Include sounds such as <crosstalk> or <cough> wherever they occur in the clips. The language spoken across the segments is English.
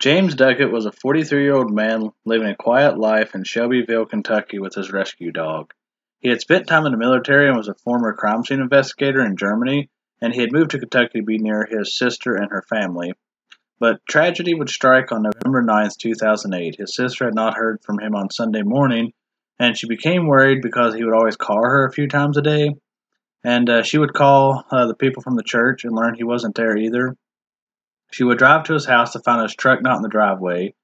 James Duckett was a 43 year old man living a quiet life in Shelbyville, Kentucky with his rescue dog. He had spent time in the military and was a former crime scene investigator in Germany, and he had moved to Kentucky to be near his sister and her family. But tragedy would strike on November 9th, 2008. His sister had not heard from him on Sunday morning, and she became worried because he would always call her a few times a day. And uh, she would call uh, the people from the church and learn he wasn't there either. She would drive to his house to find his truck not in the driveway.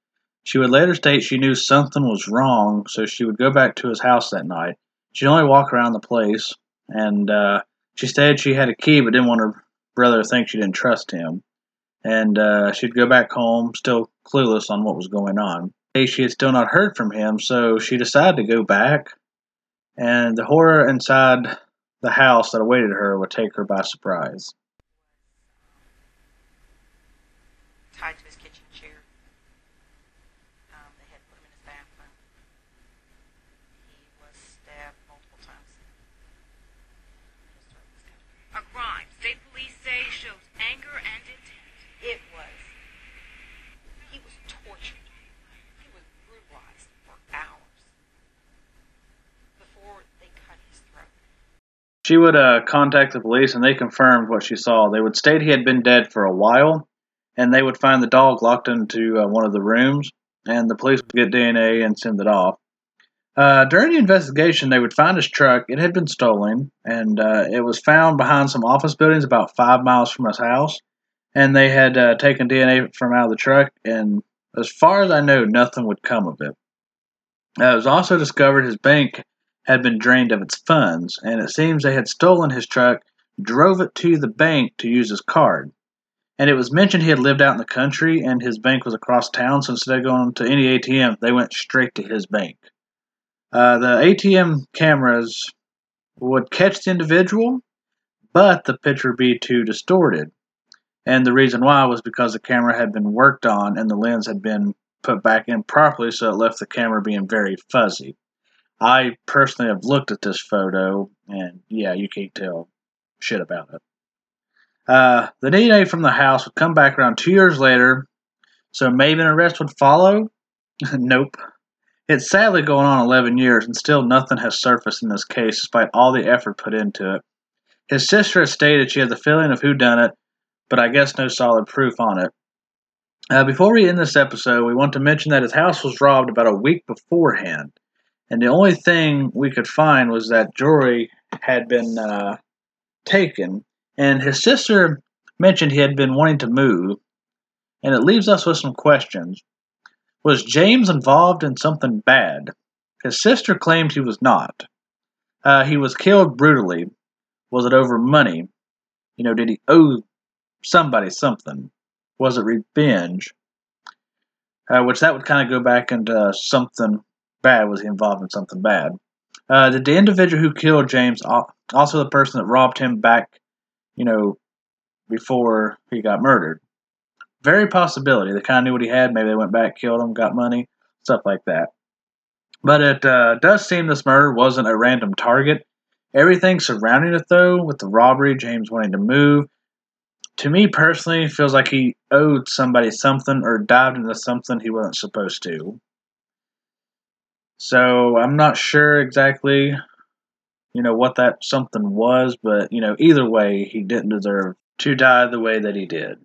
She would later state she knew something was wrong, so she would go back to his house that night. She'd only walk around the place, and uh, she stated she had a key but didn't want her brother to think she didn't trust him and uh, she'd go back home still clueless on what was going on. She had still not heard from him, so she decided to go back, and the horror inside the house that awaited her would take her by surprise. Tied to his kitchen chair. Um, they had put him in his bathroom. He was stabbed multiple times. A crime, state police say, shows anger and intent. It was. He was tortured. He was brutalized for hours before they cut his throat. She would uh, contact the police, and they confirmed what she saw. They would state he had been dead for a while, and they would find the dog locked into uh, one of the rooms, and the police would get DNA and send it off. Uh, during the investigation, they would find his truck. It had been stolen, and uh, it was found behind some office buildings about five miles from his house. And they had uh, taken DNA from out of the truck, and as far as I know, nothing would come of it. Uh, it was also discovered his bank had been drained of its funds, and it seems they had stolen his truck, drove it to the bank to use his card. And it was mentioned he had lived out in the country and his bank was across town, so instead of going to any ATM, they went straight to his bank. Uh, the ATM cameras would catch the individual, but the picture would be too distorted. And the reason why was because the camera had been worked on and the lens had been put back in properly, so it left the camera being very fuzzy. I personally have looked at this photo, and yeah, you can't tell shit about it. Uh, the DNA from the house would come back around two years later, so maybe an arrest would follow. <laughs> nope. It's sadly going on 11 years, and still nothing has surfaced in this case, despite all the effort put into it. His sister has stated she has a feeling of who done it, but I guess no solid proof on it. Uh, before we end this episode, we want to mention that his house was robbed about a week beforehand, and the only thing we could find was that jewelry had been uh, taken, and his sister mentioned he had been wanting to move, and it leaves us with some questions. Was James involved in something bad? His sister claimed he was not. Uh, he was killed brutally. Was it over money? You know, did he owe somebody something? Was it revenge? Uh, which that would kind of go back into something bad. Was involved in something bad? Uh, did the individual who killed James also the person that robbed him back, you know, before he got murdered? Very possibility. They kind of knew what he had. Maybe they went back, killed him, got money, stuff like that. But it uh, does seem this murder wasn't a random target. Everything surrounding it, though, with the robbery, James wanting to move, to me personally, feels like he owed somebody something or dived into something he wasn't supposed to. So I'm not sure exactly, you know, what that something was, but you know, either way, he didn't deserve to die the way that he did.